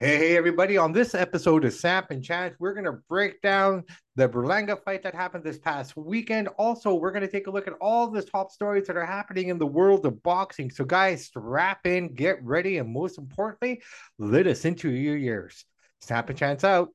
Hey, hey, everybody. On this episode of Samp and Chance, we're going to break down the Berlanga fight that happened this past weekend. Also, we're going to take a look at all the top stories that are happening in the world of boxing. So, guys, strap in, get ready, and most importantly, let us into your ears. Samp and Chance out.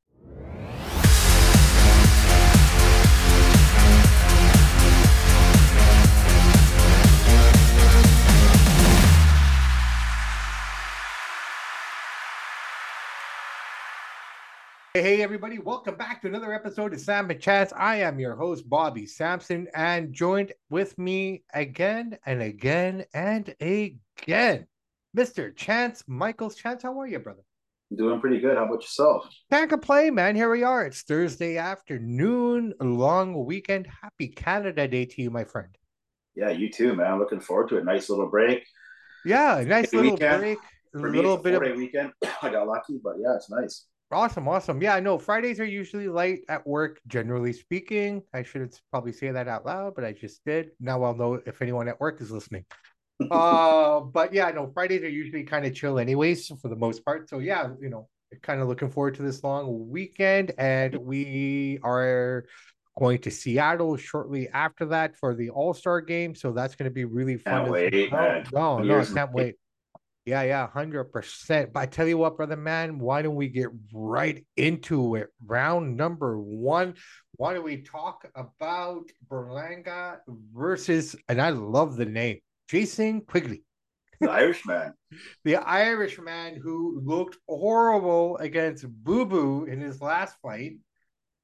Hey, everybody. Welcome back to another episode of Samp and Chance. I am your host, Bobby Sampson, and joined with me again and again and again, Mr. Chance Michaels. Chance, how are you, brother? Doing pretty good. How about yourself? Can't complain, man. Here we are. It's Thursday afternoon, long weekend. Happy Canada Day to you, my friend. Yeah, you too, man. Looking forward to a nice little break. Yeah, nice little weekend. break. A For me, little a bit of four-day weekend. I got lucky, but yeah, it's nice. Awesome, awesome. Yeah, I know Fridays are usually light at work, generally speaking. I should probably say that out loud, but I just did. Now I'll know if anyone at work is listening. uh, but yeah, no, Fridays are usually kind of chill, anyways, for the most part. So yeah, you know, kind of looking forward to this long weekend, and we are going to Seattle shortly after that for the All Star game. So that's going to be really fun. Can't wait. No, no, I can't wait. Yeah, yeah, hundred percent. But I tell you what, brother man, why don't we get right into it? Round number one. Why don't we talk about Berlanga versus, and I love the name, Jason Quigley, The Irishman. the Irishman who looked horrible against Boo Boo in his last fight.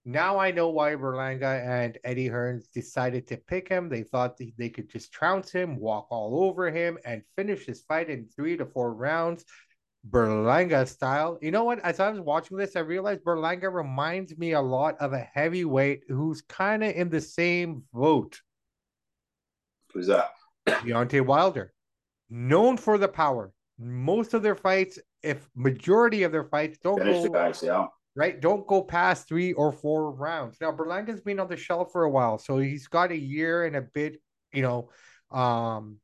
Now I know why Berlanga and Eddie Hearns decided to pick him. They thought they could just trounce him, walk all over him, and finish his fight in three to four rounds. Berlanga style. You know what? As I was watching this, I realized Berlanga reminds me a lot of a heavyweight who's kind of in the same vote. Who's that? Deontay Wilder, known for the power. Most of their fights, if majority of their fights don't Finish go the guys, yeah. Right? Don't go past three or four rounds. Now Berlanga's been on the shelf for a while, so he's got a year and a bit, you know, um,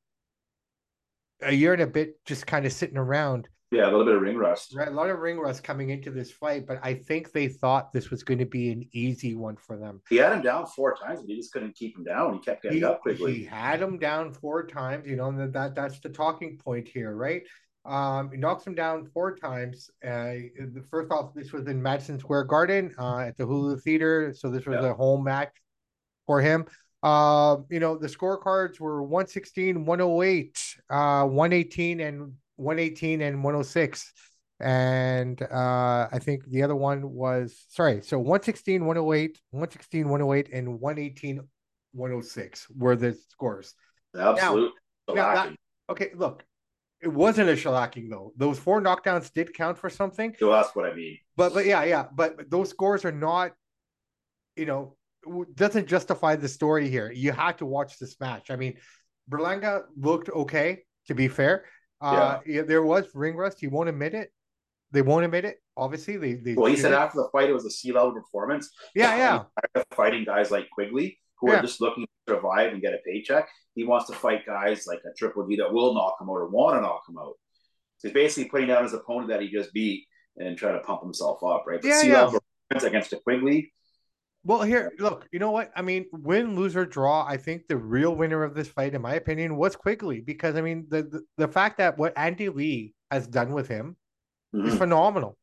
a year and a bit just kind of sitting around. Yeah, a little bit of ring rust. Right, a lot of ring rust coming into this fight, but I think they thought this was going to be an easy one for them. He had him down four times, but he just couldn't keep him down. He kept getting He, up quickly. he had him down four times, you know, and that that's the talking point here, right? Um, he knocks him down four times. Uh, first off, this was in Madison Square Garden uh, at the Hulu Theater, so this was Yeah. a home match for him. Uh, you know, the scorecards were 116, 108, uh, 118, and 118 and 106. And uh, I think the other one was sorry, so 116, 108, 116, 108, and 118, 106 were the scores. Absolute. now that- Okay, look, it wasn't a shellacking though. Those four knockdowns did count for something, So that's what I mean. but but yeah, yeah, but those scores are not, you know, doesn't justify the story here. You had to watch this match. I mean, Berlanga looked okay. To be fair, uh, yeah, there was ring rust. He won't admit it. They won't admit it. Obviously, they they. Well, he said after the fight, it was a C level performance. Yeah, yeah. Fighting guys like Quigley, who Yeah. are just looking survive and get a paycheck. He wants to fight guys like a Triple G that will knock him out or want to knock him out. So he's basically putting down his opponent that he just beat and trying to pump himself up, right? But Yeah, C yeah. against a Quigley, Well, here, look, you know what? I mean, win, lose, or draw, I think the real winner of this fight, in my opinion, was Quigley because I mean, the the, the fact that what Andy Lee has done with him is Mhm. phenomenal.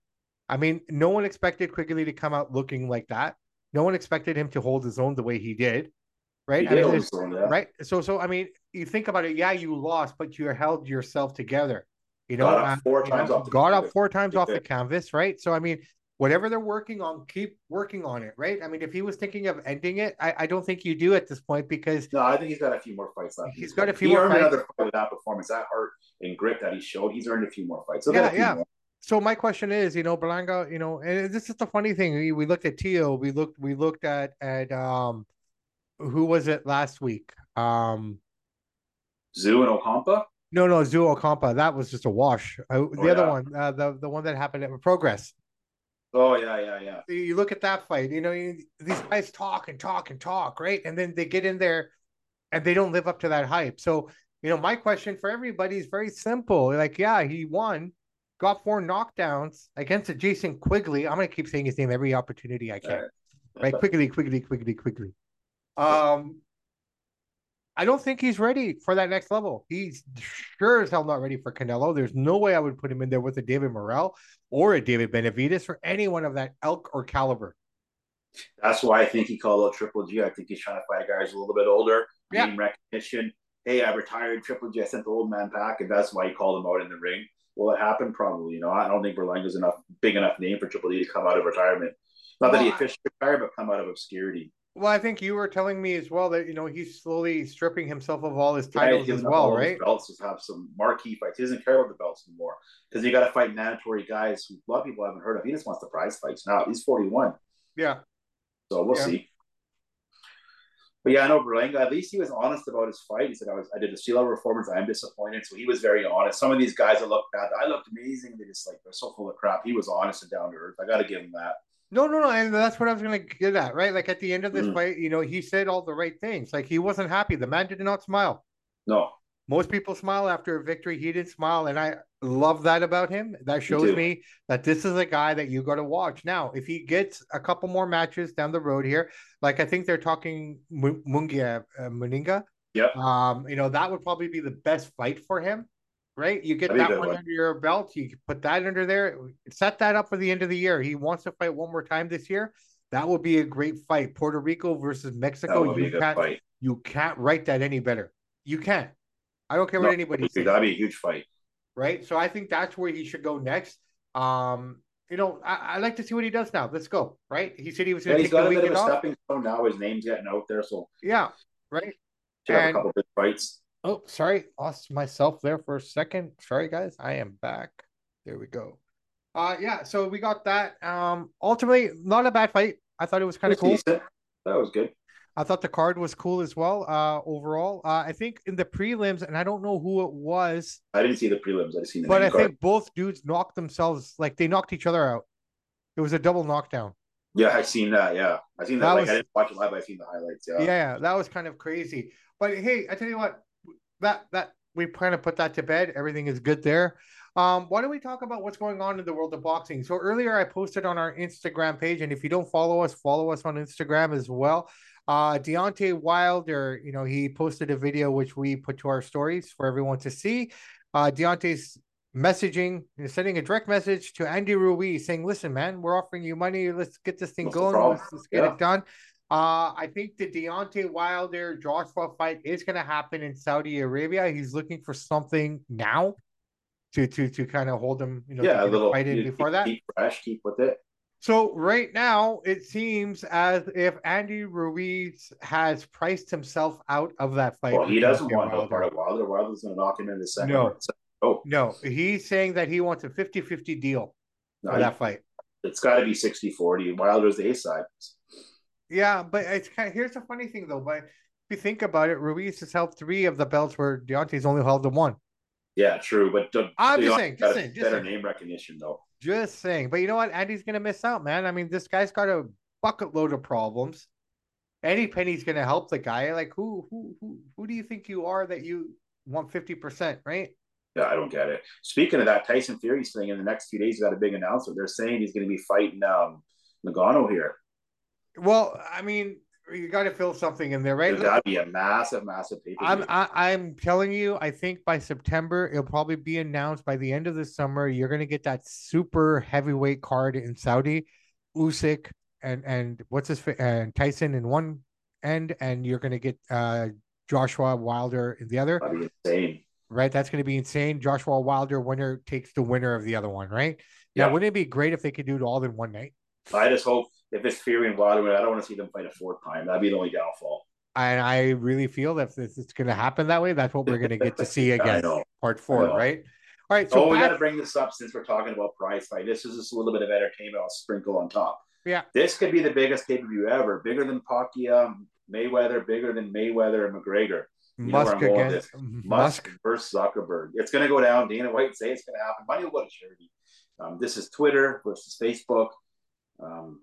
I mean, no one expected Quigley to come out looking like that. No one expected him to hold his own the way he did, right? I mean, hold there's- his own, yeah. right. So, so I mean, you think about it. Yeah, you lost, but you held yourself together. You know, Got up uh, four times know, off the got up canvas. four times off the canvas, right? So, I mean, whatever they're working on, keep working on it, right? I mean, if he was thinking of ending it, I, I don't think you do at this point because No, I think he's got a few more fights left. He's got a few he more earned fights. another fight with that performance, that heart and grit that he showed. He's earned a few more fights. So Yeah, got a few yeah. more. so my question is, you know, Berlanga, you know, and this is the funny thing. We, we looked at Tio, we looked we looked at at um who was it last week? Um Tszyu and Ocampo. no, no, Tszyu Ocampo. That was just a wash. Uh, the Oh, other yeah. one, uh, the the one that happened at Progress. Oh yeah, yeah, yeah. You- You look at that fight, you know, you, these guys talk and talk and talk, right? And then they get in there and they don't live up to that hype. So, you know, my question for everybody is very simple. Like, yeah, he won. got four knockdowns against a Jason Quigley. I'm gonna keep saying his name every opportunity I can. Right, right? Quigley, Quigley, Quigley, Quigley. Um, I don't think he's ready for that next level. He's sure as hell not ready for Canelo. There's no way I would put him in there with a David Morrell or a David Benavidez or anyone of that elk or caliber. That's why I think he called out Triple G. I think he's trying to fight guys a little bit older, yeah. name recognition. Hey, I retired Triple G. I sent the old man back, and that's why he called him out in the ring. Will it happen? Probably. You know, I don't think Berlanga's enough big enough name for Triple G to come out of retirement. Not well, that he officially retired, but come out of obscurity. Well, I think you were telling me as well that you know he's slowly stripping himself of all his titles yeah, as well, right? belts to have some marquee fights. He doesn't care about the belts anymore because you got to fight mandatory guys who a lot of people haven't heard of. He just wants the prize fights now. He's forty one. Yeah. So we'll yeah. see. But yeah, I know Berlanga. At least he was honest about his fight. He said, "I was, I did a seal performance. I'm disappointed." So he was very honest. Some of these guys that look bad, I looked amazing. They just like they're so full of crap. He was honest and down to earth. I got to give him that. No, no, no, and that's what I was gonna get at, right? Like at the end of this mm. fight, you know, he said all the right things. Like he wasn't happy. The man did not smile. No. Most people smile after a victory. He didn't smile, and I love that about him. That shows me, that this is a guy that you got to watch. Now, if he gets a couple more matches down the road here, like I think they're talking Mungia uh, Muninga. Yeah. Um, you know that would probably be the best fight for him right? You get that one, one, under your belt. You put that under there. Set that up for the end of the year. He wants to fight one more time this year. That would be a great fight. Puerto Rico versus Mexico. You can't. You can't write that any better. You can't. I don't care no, what anybody says. That'd be a huge fight, right? So I think that's where he should go next. Um, you know, I, I like to see what he does now. Let's go, right? He said he was going to yeah, take got a bit of a off. stepping stone now. His name's getting out there, so yeah, right. Should and, have a couple big fights. Oh, sorry, lost myself there for a second. Sorry, guys, I am back. There we go. Uh, yeah, so we got that. Um, ultimately, not a bad fight. I thought it was kind of cool. Decent. That was good. I thought the card was cool as well. Uh, overall, uh, I think in the prelims, and I don't know who it was. I didn't see the prelims. I seen the. But I card. think both dudes knocked themselves like they knocked each other out. It was a double knockdown. Yeah, I seen that. Yeah, I seen that. that like was, I didn't watch it live, but I seen the highlights. Yeah. Yeah, that was kind of crazy. But hey, I tell you what, that that we kind of put that to bed. Everything is good there. Um, why don't we talk about what's going on in the world of boxing? So earlier I posted on our Instagram page, and if you don't follow us, follow us on Instagram as well. Uh, Deontay Wilder, you know, he posted a video which we put to our stories for everyone to see. Uh, Deontay's messaging, sending a direct message to Andy Ruiz saying, "Listen, man, we're offering you money. Let's get this thing What's going. Let's, let's, get yeah. it done." Uh, I think the Deontay Wilder Joshua fight is going to happen in Saudi Arabia. He's looking for something now to to to kind of hold him, you know, yeah, a little fight in before that. Keep fresh, keep with it. So right now, it seems as if Andy Ruiz has priced himself out of that fight. Well, he doesn't want no part of Wilder. Wilder's going to knock him in the second. No, oh. no, he's saying that he wants a 50-50 deal no, for that fight. It's got to be 60-40. Wilder's the A side. Yeah, but it's kind of, here's the funny thing though. But if you think about it, Ruiz has held three of the belts where Deontay's only held the one. Yeah, true. But the, I'm just saying, just saying, just better saying. name recognition though. Just saying. But you know what? Andy's gonna miss out, man. I mean, this guy's got a bucket load of problems. Eddie Penny's gonna help the guy. Like who who who who do you think you are that you want 50%, right? Yeah, I don't get it. Speaking of that, Tyson Fury's thing in the next few days, we got a big announcement. They're saying he's going to be fighting um, Ngannou here. Well, I mean, you got to fill something in there, right? There's got to be a massive, massive paper. I'm I, am i am telling you, I think by September it'll probably be announced. By the end of the summer, you're going to get that super heavyweight card in Saudi, Usyk and and what's his and Tyson in one end, and you're going to get uh Joshua Wilder in the other. That'd be insane. Right, that's going to be insane. Joshua Wilder winner takes the winner of the other one, right? Yeah, wouldn't it be great if they could do it all in one night? I just hope if it's Fury and Wilder, I don't want to see them fight a fourth time. That'd be the only downfall. And I really feel that if it's going to happen that way, that's what we're going to get to see again. part four, right? All right. So oh, we got to bring this up since we're talking about prize fight. This is just a little bit of entertainment. I'll sprinkle on top. Yeah. This could be the biggest pay per view ever, bigger than Pacquiao, Mayweather, bigger than Mayweather and McGregor. You Musk against Musk, Musk versus Zuckerberg. It's going to go down. Dana White say it's going to happen. Money will go to charity. Um, this is Twitter versus Facebook. Um,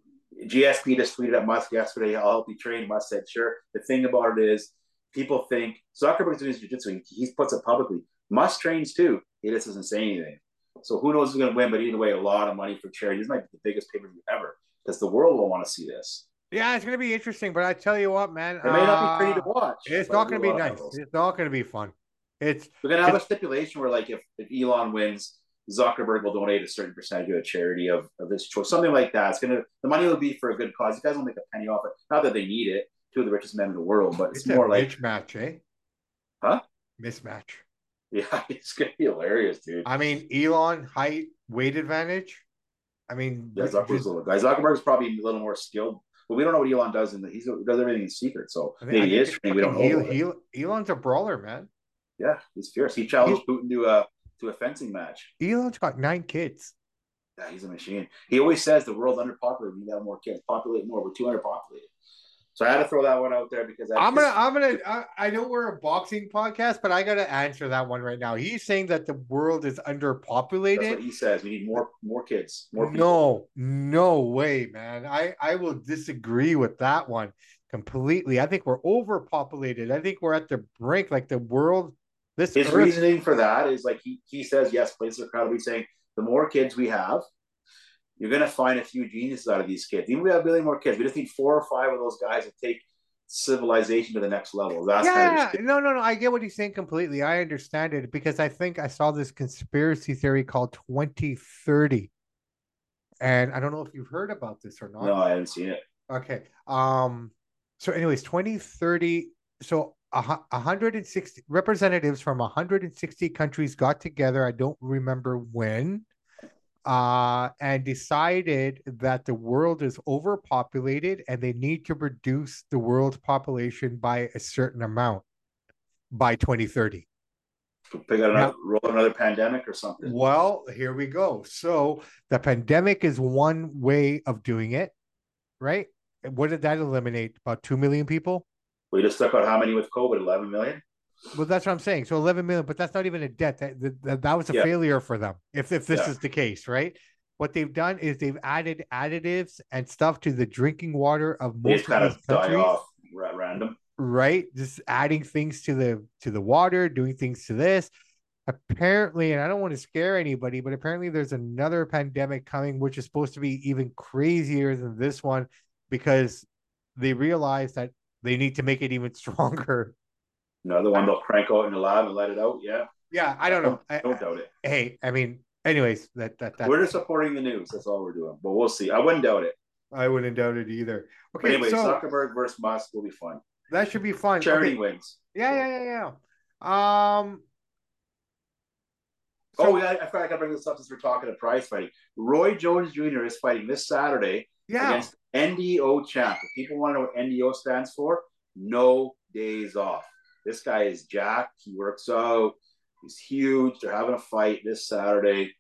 GSP just tweeted at Musk yesterday, I'll help you train. Musk said, sure. The thing about it is, people think Zuckerberg's doing his jiu-jitsu. He puts it publicly. Musk trains too. He just doesn't say anything. So who knows who's going to win? But either way, a lot of money for charity. This might be the biggest pay per view ever because the world will want to see this. Yeah, it's going to be interesting. But I tell you what, man, it may not be pretty to uh, watch. It's not going to be nice. It's not going to be fun. It's we're going to have a stipulation where, like, if, if Elon wins, Zuckerberg will donate a certain percentage to a charity of, of his choice, something like that. It's gonna the money will be for a good cause. You guys will make a penny off it. Not that they need it, two of the richest men in the world, but it's, it's more like mismatch, eh? Huh? Mismatch. Yeah, it's gonna be hilarious, dude. I mean, Elon height weight advantage. I mean, yeah, Zuckerberg's, just, guys, Zuckerberg's probably a little more skilled, but we don't know what Elon does. In the, he's he does everything in secret, so I maybe he is. We don't know. Elon's a brawler, man. Yeah, he's fierce. He challenged he's, Putin to a to a fencing match. Elon's got nine kids. Yeah, he's a machine. He always says the world's underpopulated. We need have more kids. Populate more. We're too underpopulated. So I had to throw that one out there because I am gonna, I'm gonna, I, I know we're a boxing podcast, but I gotta answer that one right now. He's saying that the world is underpopulated. That's what he says. We need more, more kids, more. People. No, no way, man. I, I will disagree with that one completely. I think we're overpopulated. I think we're at the brink. Like the world, this his earth... reasoning for that is like he he says yes, places are crowded. He's saying the more kids we have, you're going to find a few geniuses out of these kids. Even if we have a billion more kids, we just need four or five of those guys to take civilization to the next level. That's yeah, no, no, no. I get what he's saying completely. I understand it because I think I saw this conspiracy theory called 2030. And I don't know if you've heard about this or not. No, I haven't seen it. Okay. Um, so anyways, 2030. So 160 representatives from 160 countries got together. I don't remember when uh, and decided that the world is overpopulated and they need to reduce the world's population by a certain amount by 2030. Pick out another, roll another pandemic or something. Well, here we go. So the pandemic is one way of doing it, right? What did that eliminate? About 2 million people? We just stuck out how many with COVID? 11 million? Well, that's what I'm saying. So 11 million, but that's not even a debt. That that, that was a yeah. failure for them. If if this yeah. is the case, right? What they've done is they've added additives and stuff to the drinking water of most kind of countries. die off random. Right, just adding things to the to the water, doing things to this. Apparently, and I don't want to scare anybody, but apparently there's another pandemic coming, which is supposed to be even crazier than this one, because they realize that they need to make it even stronger Another one they'll crank out in the lab and let it out. Yeah. Yeah, I don't know. I, don't doubt it. Hey, I mean, anyways, that that, that we're just supporting the news. That's all we're doing. But we'll see. I wouldn't doubt it. I wouldn't doubt it either. Okay, but anyway, so, Zuckerberg versus Musk will be fun. That should be fun. Charity okay. wins. Yeah, yeah, yeah, yeah. Um. So, oh, yeah, I forgot I bring this up since we're talking to prize fighting. Roy Jones Jr. is fighting this Saturday yeah. against NDO champ. If people want to know what NDO stands for, no days off. This guy is Jack. He works out. He's huge. They're having a fight this Saturday.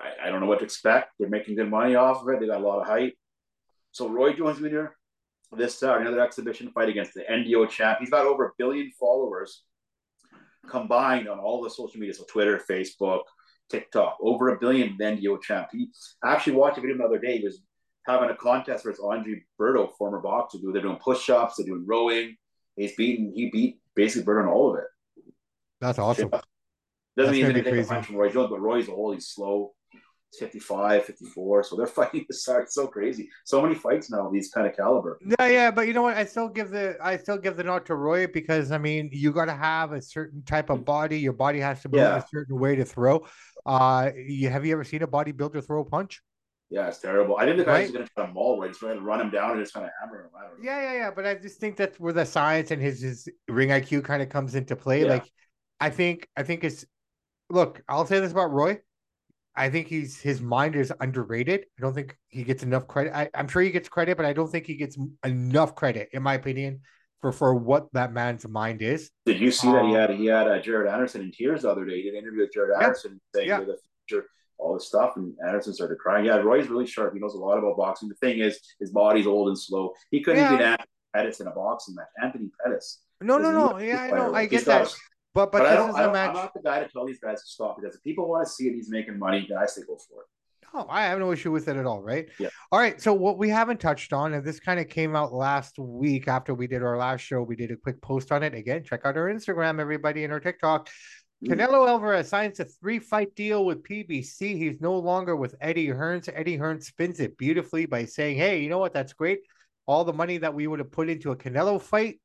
I, I, don't know what to expect. They're making good money off of it. They got a lot of hype. So Roy Jones Jr. this Saturday, another exhibition fight against the NDO champ. He's got over a billion followers combined on all the social media, so Twitter, Facebook, TikTok, over a billion NDO champ. He actually watched a video the other day. He was having a contest versus Andre Berto, former boxer. Do they're doing push-ups, they're doing rowing, He's beaten. He beat basically Bird on all of it. That's awesome. Yeah. Doesn't That's mean anything crazy. from Roy Jones, but Roy's old. He's slow. He's 55, 54. So they're fighting this side. It's so crazy. So many fights now, these kind of caliber. Yeah, yeah. But you know what? I still give the I still give the nod to Roy because I mean you gotta have a certain type of body. Your body has to move yeah. a certain way to throw. Uh you have you ever seen a bodybuilder throw a punch? Yeah, it's terrible. I think the guy's right? going to try to maul right. He's going to run him down and just kind of hammer him. I don't know. Yeah, yeah, yeah. But I just think that's where the science and his his ring IQ kind of comes into play. Yeah. Like, I think I think it's look. I'll say this about Roy. I think he's his mind is underrated. I don't think he gets enough credit. I, am sure he gets credit, but I don't think he gets enough credit, in my opinion, for for what that man's mind is. Did you see um, that he um, had he had uh, Jared Anderson in tears the other day? He did an interview with Jared Anderson saying yeah. the future all this stuff. And Anderson started crying. Yeah, Roy's really sharp. He knows a lot about boxing. The thing is, his body's old and slow. He couldn't yeah. even Anthony Pettis in a boxing match. Anthony Pettis. No, no, no. Yeah, I know. I get that. But but, but I don't, I don't, I'm not the guy to tell these guys to stop because if people want to see it, he's making money. I say go for it. No, I have no issue with it at all, right? Yeah. All right. So what we haven't touched on, and this kind of came out last week after we did our last show, we did a quick post on it. Again, check out our Instagram, everybody, and our TikTok. Mm. Canelo Alvarez signs a three fight deal with PBC. He's no longer with Eddie Hearns. Eddie Hearns spins it beautifully by saying, Hey, you know what? That's great. All the money that we would have put into a Canelo fight,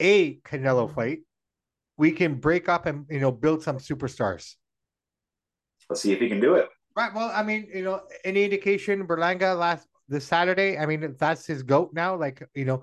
a Canelo mm-hmm. fight, we can break up and you know build some superstars. Let's see if he can do it. Right. Well, I mean, you know, any indication Berlanga last this Saturday? I mean, that's his goat now. Like, you know,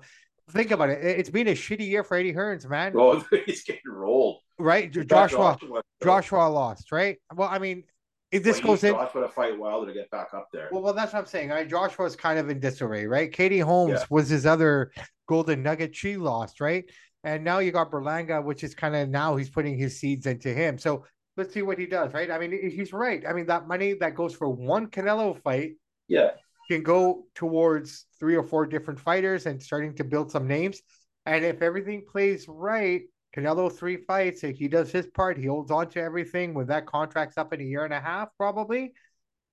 think about it. It's been a shitty year for Eddie Hearns, man. Oh, he's getting rolled. Right. Joshua Joshua, lost, right? Well, I mean, if this well, goes in, Joshua to fight Wilder to get back up there. Well, well, that's what I'm saying. I mean, Joshua's kind of in disarray, right? Katie Holmes yeah. was his other golden nugget. She lost, right? And now you got Berlanga, which is kind of now he's putting his seeds into him. So let's see what he does, right? I mean, he's right. I mean, that money that goes for one Canelo fight, yeah, can go towards three or four different fighters and starting to build some names. And if everything plays right, Canelo three fights, if he does his part, he holds on to everything. When that contract's up in a year and a half, probably,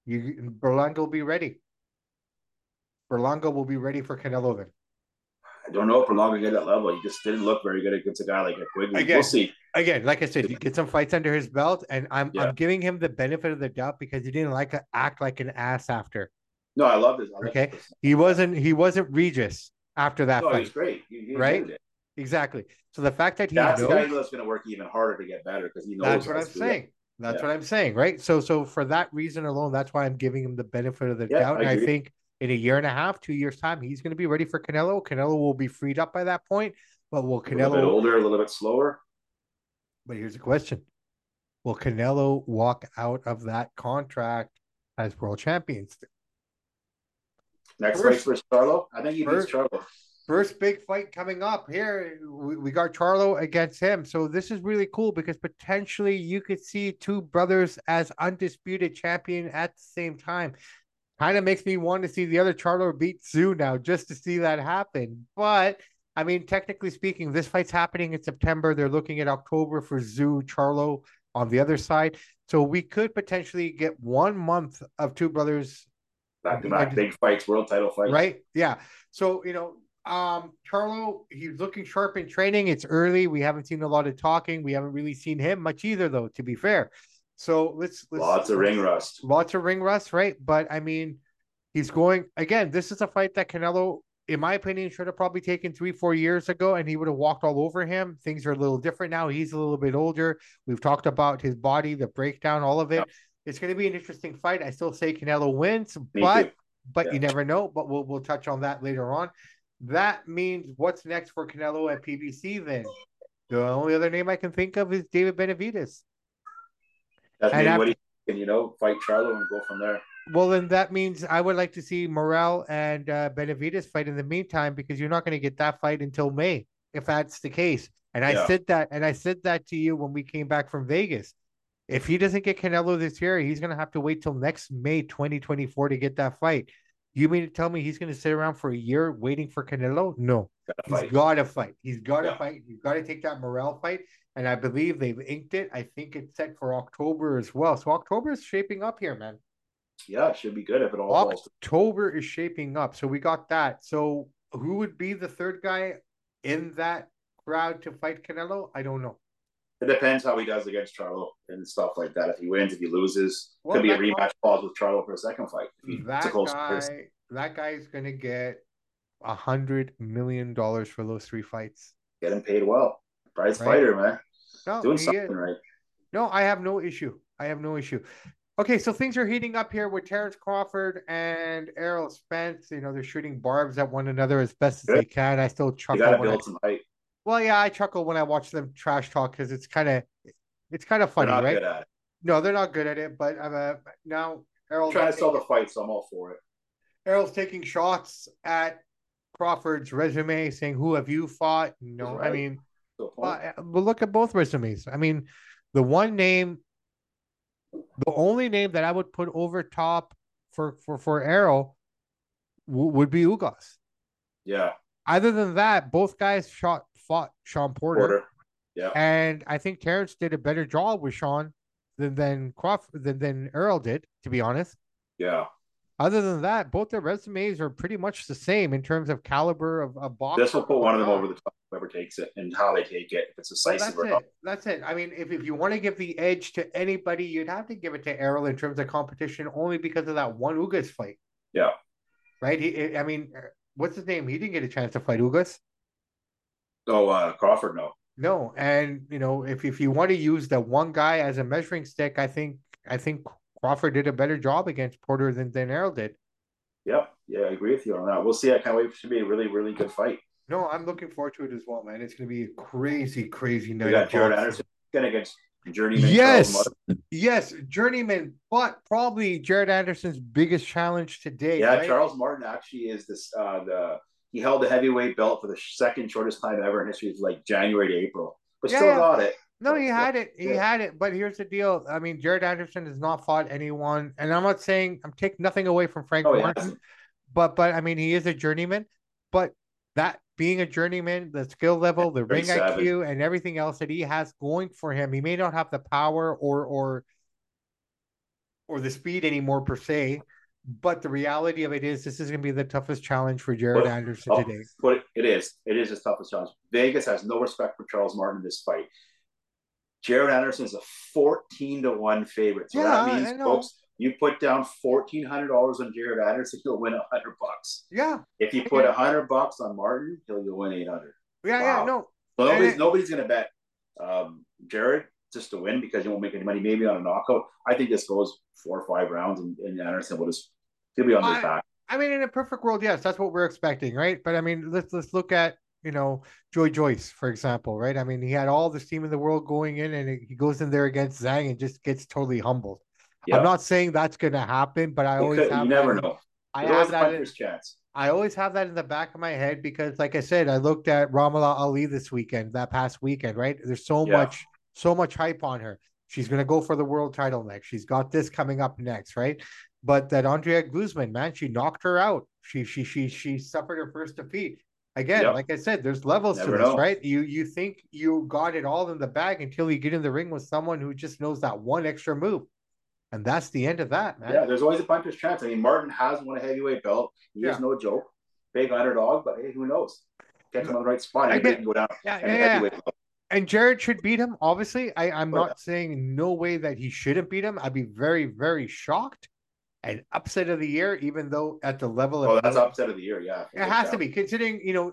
you Berlanga will be ready. Berlanga will be ready for Canelo then. I don't know if Berlanga get that level. He just didn't look very good against a guy like a Quigley. Again, we'll see. Again, like I said, you get some fights under his belt, and I'm yeah. I'm giving him the benefit of the doubt because he didn't like to act like an ass after. No, I love this. I okay, this. he wasn't he wasn't Regis after that no, fight. He's great. He, he right? Exactly. So the fact that he that's knows, the guy that's going to work even harder to get better because he knows. That's what I'm saying. It. That's yeah. what I'm saying, right? So, so for that reason alone, that's why I'm giving him the benefit of the yeah, doubt. I and I think in a year and a half, two years time, he's going to be ready for Canelo. Canelo will be freed up by that point, but will Canelo a little bit older, a little bit slower? But here's a question: Will Canelo walk out of that contract as world champions? Next fight for Charlo, I think he first, beats Charlo. First big fight coming up here. We, we got Charlo against him. So this is really cool because potentially you could see two brothers as undisputed champion at the same time. Kind of makes me want to see the other Charlo beat Tszyu now just to see that happen. But I mean, technically speaking, this fight's happening in September. They're looking at October for Tszyu Charlo on the other side. So we could potentially get one month of two brothers back to back big fights, world title fights. Right? Yeah. So, you know, um, Charlo, he's looking sharp in training. It's early. We haven't seen a lot of talking. We haven't really seen him much either, though, to be fair. So let's, let's lots of ring rust. Lots of ring rust, right? But I mean, he's going again. This is a fight that Canelo, in my opinion, should have probably taken three, four years ago, and he would have walked all over him. Things are a little different now. He's a little bit older. We've talked about his body, the breakdown, all of it. It's going to be an interesting fight. I still say Canelo wins, Me but too but yeah. you never know. But we'll we'll touch on that later on. That means what's next for Canelo at PBC then? The only other name I can think of is David Benavidez. That's and what he can, you know, fight Charlo and go from there. Well, then that means I would like to see Morrell and uh, Benavidez fight in the meantime because you're not going to get that fight until May if that's the case. And I yeah. said that, and I said that to you when we came back from Vegas. If he doesn't get Canelo this year, he's going to have to wait till next May 2024 to get that fight. You mean to tell me he's going to sit around for a year waiting for Canelo? No, he's got to fight. He's got to yeah. fight. He's got to take that Morrell fight. And I believe they've inked it. I think it's set for October as well. So October is shaping up here, man. Yeah, it should be good if it all October is shaping up. So we got that. So who would be the third guy in that crowd to fight Canelo? I don't know. It depends how he does against Charlo and stuff like that. If he wins, if he loses, well, could be a rematch clause with Charlo for a second fight. that guy, that guy's gonna get a hundred million dollars for those three fights. Getting paid well, prize right. fighter, man. No, Doing something is. right. No, I have no issue. I have no issue. Okay, so things are heating up here with Terence Crawford and Errol Spence. You know, they're shooting barbs at one another as best Good. as they can. I still chuckle. You gotta build I, some height. Well, yeah, I chuckle when I watch them trash talk because it's kind of it's kind of funny, right? No, they're not good at it. But I'm uh, now Errol's trying to sell the fight, so I'm all for it. Errol's taking shots at Crawford's resume, saying, "Who have you fought?" No, right. I mean, but, but look at both resumes. I mean, the one name, the only name that I would put over top for for for Errol w- would be Ugas. Yeah. Other than that, both guys shot fought Shawn Porter. Porter. Yeah. And I think Terence did a better job with Shawn than than Crawford than, than Errol did, to be honest. Yeah. Other than that, both their resumes are pretty much the same in terms of caliber of, of box. This will put one of them over the top. whoever takes it and how they take it. If it's decisive well, that's it. That's it. I mean, if, if you want to give the edge to anybody, you'd have to give it to Errol in terms of competition, only because of that one Ugas fight. Yeah. Right. He. I mean, what's his name? He didn't get a chance to fight Ugas. Oh, uh, Crawford, no. No, and you know, if if you want to use the one guy as a measuring stick, I think I think Crawford did a better job against Porter than than Errol did. Yep. Yeah, I agree with you on that. We'll see. I can't wait. It should be a really, really good fight. No, I'm looking forward to it as well, man. It's going to be a crazy, crazy night. We got Jared Anderson going against Journeyman. Yes, yes, Journeyman, but probably Jared Anderson's biggest challenge today. Yeah, right? Charles Martin actually is this. Uh, the he held the heavyweight belt for the second shortest time ever in history, it's like January to April, but yeah, still got it. No, he had it. He yeah. had it. But here's the deal. I mean, Jared Anderson has not fought anyone, and I'm not saying I'm taking nothing away from Frank oh, Martin, but but I mean he is a journeyman. But that being a journeyman, the skill level, the ring savage. IQ, and everything else that he has going for him, he may not have the power or or or the speed anymore per se. But the reality of it is, this is going to be the toughest challenge for Jared but, Anderson oh, today. But it is. It is his toughest challenge. Vegas has no respect for Charles Martin in this fight. Jared Anderson is a 14 to 1 favorite. So yeah, that means, folks, you put down fourteen hundred dollars on Jared Anderson, he'll win a hundred bucks. Yeah. If you put a hundred bucks on Martin, he'll you'll win eight hundred. Yeah, wow. yeah, no. So nobody's nobody's gonna bet um, Jared just to win because you won't make any money. Maybe on a knockout. I think this goes four or five rounds, and, and Anderson will just he'll be on his back. I mean, in a perfect world, yes, that's what we're expecting, right? But I mean, let's let's look at you know Joe Joyce, for example, right? I mean, he had all the steam in the world going in, and he goes in there against Zhang and just gets totally humbled. I'm not saying that's going to happen, but I it always could, have you never know. I have that in, chance. I always have that in the back of my head because, like I said, I looked at Ramla Ali this weekend, that past weekend, right? There's so yeah. much, so much hype on her. She's going to go for the world title next. She's got this coming up next, right? But that Andrea Guzman, man, she knocked her out. She she she she suffered her first defeat. Again, yep. like I said, there's levels Never to this, know. right? You you think you got it all in the bag until you get in the ring with someone who just knows that one extra move. And that's the end of that, man. Yeah, there's always a puncher's chance. I mean, Martin has won a heavyweight belt. He yeah. is no joke. Big underdog, but hey, who knows? Get him on the right spot. I can go down. Yeah, yeah, yeah. And Jared should beat him. Obviously, I, I'm oh, not saying no way that he shouldn't beat him. I'd be very, very shocked. An upset of the year, even though at the level of oh, that's upset of the year, yeah. It has to be considering you know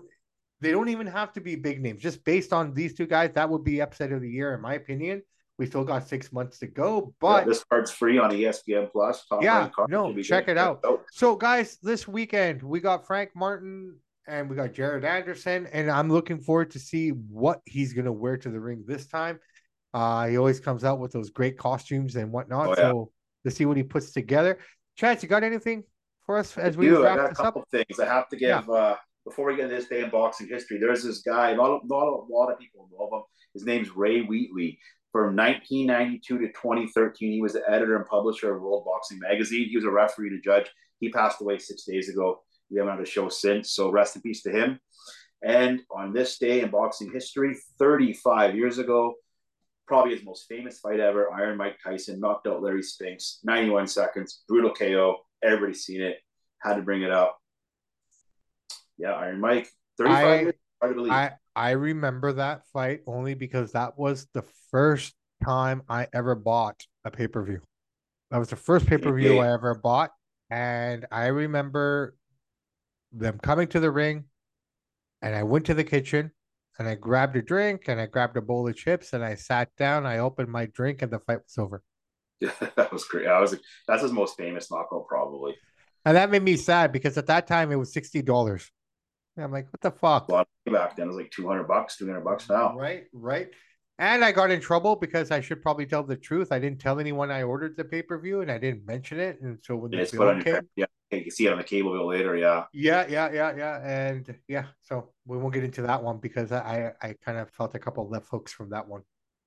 they don't even have to be big names. Just based on these two guys, that would be upset of the year, in my opinion. We still got six months to go, but yeah, this card's free on ESPN Plus. yeah, no, check it out. out. So, guys, this weekend we got Frank Martin and we got Jared Anderson, and I'm looking forward to see what he's gonna wear to the ring this time. Uh, he always comes out with those great costumes and whatnot. Oh, yeah. So to see what he puts together. Chad, you got anything for us as we do? I got a couple up? things I have to give. Yeah. Uh, before we get into this day in boxing history, there's this guy. Not, not a lot of people know him. His name's Ray Wheatley. From 1992 to 2013, he was the editor and publisher of World Boxing Magazine. He was a referee and a judge. He passed away six days ago. We haven't had a show since, so rest in peace to him. And on this day in boxing history, 35 years ago, probably his most famous fight ever, Iron Mike Tyson knocked out Larry Spinks, 91 seconds, brutal KO. Everybody's seen it. Had to bring it up. Yeah, Iron Mike, 35 I, years, hard to believe. I, I remember that fight only because that was the first time I ever bought a pay per view. That was the first pay per view I ever bought. And I remember them coming to the ring, and I went to the kitchen and I grabbed a drink and I grabbed a bowl of chips and I sat down. I opened my drink and the fight was over. Yeah, that was great. I was that's his most famous knockout, probably. And that made me sad because at that time it was sixty dollars. I'm like, what the fuck? back then it was like 200 bucks, 200 bucks now. Right, right. And I got in trouble because I should probably tell the truth. I didn't tell anyone I ordered the pay per view and I didn't mention it. And so when the bill came, yeah, you can see it on the cable bill later. Yeah. Yeah, yeah, yeah, yeah. And yeah, so we won't get into that one because I I kind of felt a couple left hooks from that one.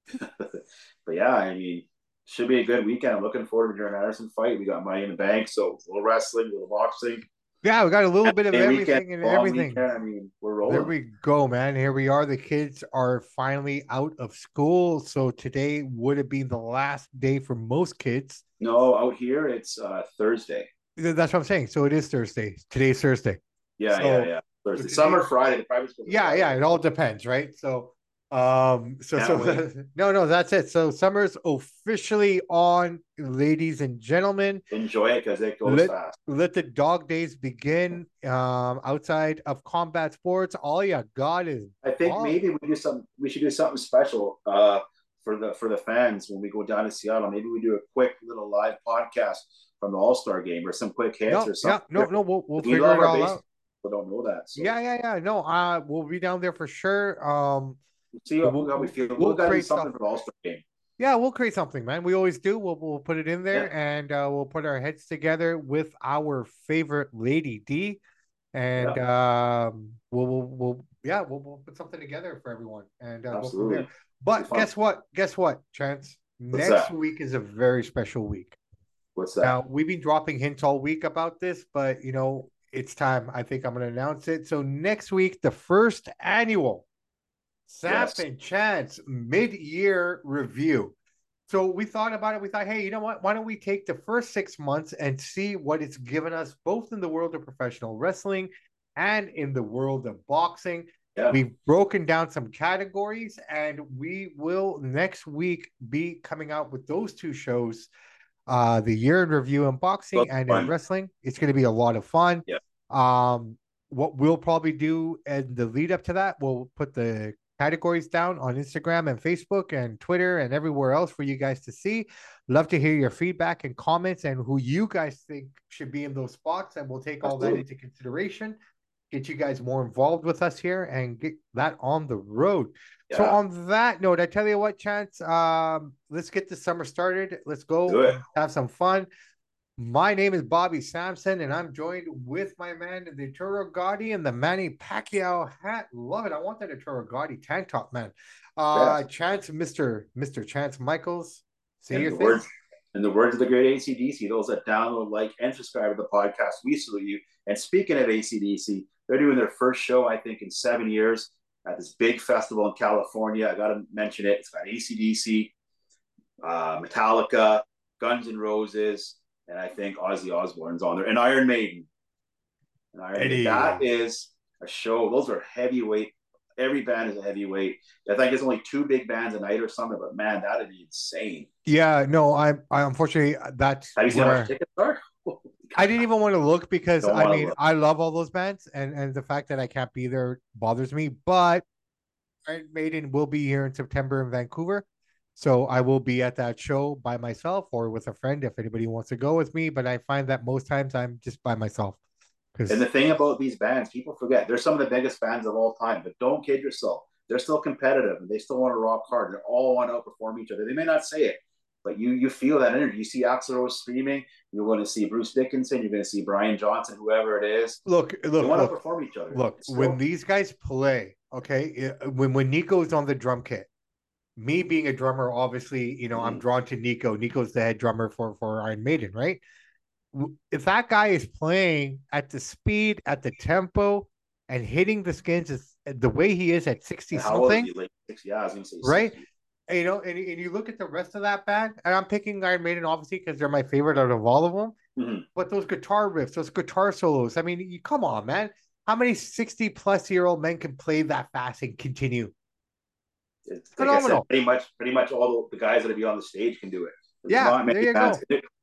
but yeah, I mean, should be a good weekend. I'm looking forward to Jared Anderson fight. We got money in the bank, so a little wrestling, a little boxing. Yeah, we got a little bit of everything and everything. Weekend, I mean, we're rolling. There we go, man. Here we are. The kids are finally out of school. So today would have been the last day for most kids. No, out here it's uh, Thursday. That's what I'm saying. So it is Thursday. Today's Thursday. Yeah, so, yeah, yeah. Thursday, summer Friday. Private school. Yeah, yeah, it all depends, right? So um, so Can't so no, no, that's it. So summer's officially on, ladies and gentlemen. Enjoy it because it goes let, fast. Let the dog days begin. Um, outside of combat sports, all you got is. I think all... maybe we do some. We should do something special. Uh, for the for the fans when we go down to Seattle. Maybe we do a quick little live podcast from the All Star game or some quick hits no, or something. Yeah, no, no, we'll, we'll we figure it all out. People don't know that. So. Yeah, yeah, yeah. No, uh, we'll be down there for sure. Um, see how, we'll, how we feel. We'll, we'll create something, something for the All Star game. Yeah, we'll create something, man. We always do. We'll we'll put it in there, yeah. and uh, we'll put our heads together with our favorite lady D, and yeah. um, we'll, we'll we'll yeah we'll, we'll put something together for everyone, and uh, Absolutely. But guess what? Guess what, Chance? What's Next that? week is a very special week. What's that? Now we've been dropping hints all week about this, but you know it's time. I think I'm going to announce it. So next week, the first annual Samp yes. and Chance mid-year review. So we thought about it. We thought, hey, you know what? Why don't we take the first six months and see what it's given us, both in the world of professional wrestling and in the world of boxing. Yeah. We've broken down some categories, and we will next week be coming out with those two shows uh the year in review in boxing That's and fun. in wrestling. It's going to be a lot of fun. Yeah. Um, what we'll probably do in the lead up to that, we'll put the categories down on Instagram and Facebook and Twitter and everywhere else for you guys to see. Love to hear your feedback and comments and who you guys think should be in those spots, and we'll take all that into consideration get you guys more involved with us here and get that on the road. Yeah. So on that note, I tell you what, Chance, um, let's get the summer started. Let's go have some fun. My name is Bobby Sampson, and I'm joined with my man, the Arturo Gatti and the Manny Pacquiao hat. Love it. I want that Arturo Gatti tank top, man. Uh, yes. Chance, Mr. Mr. Chance Michaels. Say your thing. In the words of the great ACDC, those that download, like, and subscribe to the podcast, we salute you. And speaking of ACDC, they're doing their first show, I think, in seven years at this big festival in California. I got to mention it. It's got ACDC, uh, Metallica, Guns N' Roses, and I think Ozzy Osbourne's on there, and Iron Maiden. And Iron Maiden. That is a show. Those are heavyweight. Every band is a heavyweight. I think it's only two big bands a night or something, but man, that'd be insane. Yeah, no, I, I unfortunately that's Have you seen where... tickets are? I didn't even want to look because Don't I mean look. I love all those bands and and the fact that I can't be there bothers me. But Iron Maiden will be here in September in Vancouver, so I will be at that show by myself or with a friend if anybody wants to go with me. But I find that most times I'm just by myself. And the thing about these bands, people forget they're some of the biggest bands of all time. But don't kid yourself; they're still competitive and they still want to rock hard. They all want to outperform each other. They may not say it, but you you feel that energy. You see Axl Rose screaming. You're going to see Bruce Dickinson. You're going to see Brian Johnson, whoever it is. Look, look, they want look, to perform each other. Look, still... when these guys play, okay, when when Nicko's on the drum kit, me being a drummer, obviously, you know, mm-hmm. I'm drawn to Nicko. Nicko's the head drummer for for Iron Maiden, right? If that guy is playing at the speed, at the tempo, and hitting the skins is the way he is at 60 something. Like 60, yeah, I was gonna say right? you know, and, and you look at the rest of that band, and I'm picking Iron Maiden obviously because they're my favorite out of all of them. Mm-hmm. But those guitar riffs, those guitar solos, I mean, you, come on, man. How many 60 plus year old men can play that fast and continue? It's phenomenal. Said, pretty much, pretty much all the guys that be on the stage can do it. There's yeah, there you go.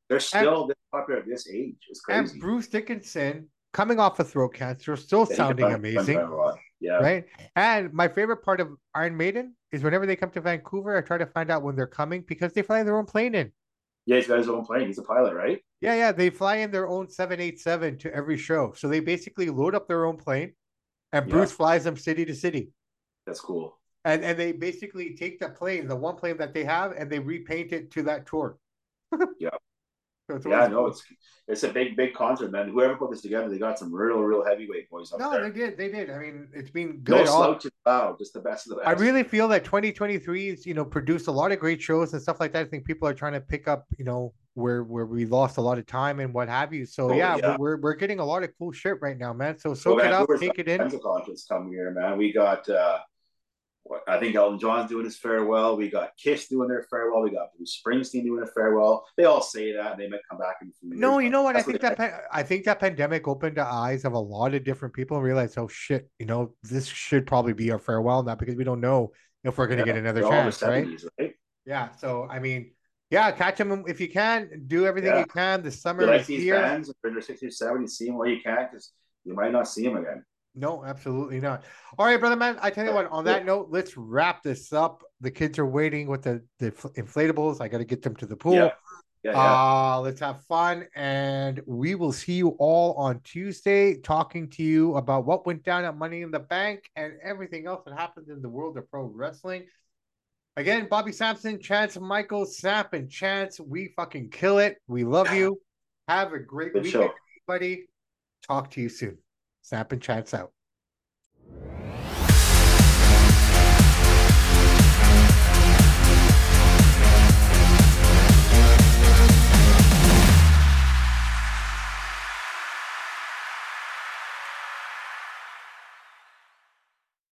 They're still and, this popular at this age. It's crazy. And Bruce Dickinson, coming off of throat cancer, still yeah, sounding amazing. Yeah. Right. And my favorite part of Iron Maiden is whenever they come to Vancouver, I try to find out when they're coming because they fly their own plane in. Yeah, he's got his own plane. He's a pilot, right? Yeah, yeah. They fly in their own 787 to every show. So they basically load up their own plane and Bruce yeah. flies them city to city. That's cool. And and they basically take the plane, the one plane that they have, and they repaint it to that tour. yeah. So yeah, no, it's it's a big, big concert, man. Whoever put this together, they got some real, real heavyweight boys up no, there. No, they did, they did. I mean, it's been good. No slouches, wow, just the best of the best. I really feel that 2023 is, you know, produced a lot of great shows and stuff like that. I think people are trying to pick up, you know, where where we lost a lot of time and what have you. So oh, yeah, yeah, we're we're getting a lot of cool shit right now, man. So soak well, it up, take it in. Concerts coming here, man. We got uh I think Elton John's doing his farewell. We got Kiss doing their farewell. We got Bruce Springsteen doing a farewell. They all say that and they might come back in. No, you know what? I think that pa- I think that pandemic opened the eyes of a lot of different people and realized, oh shit, you know, this should probably be our farewell now because we don't know if we're going to yeah, get another chance, 70s, right? right? Yeah. So I mean, yeah, catch them if you can. Do everything yeah. you can. The summer like is these here. Fans, if they're 60 or 70, see them while you can because you might not see them again. No, absolutely not. All right, brother man. I tell you what, on that note, let's wrap this up. The kids are waiting with the, the inflatables. I got to get them to the pool. Yeah. Yeah, yeah. Uh, let's have fun. And we will see you all on Tuesday talking to you about what went down at Money in the Bank and everything else that happened in the world of pro wrestling. Again, Bobby Sampson, Chance Michael, Samp, and Chance, we fucking kill it. We love you. Have a great Good weekend, show. everybody. Talk to you soon. Samp and Chance out.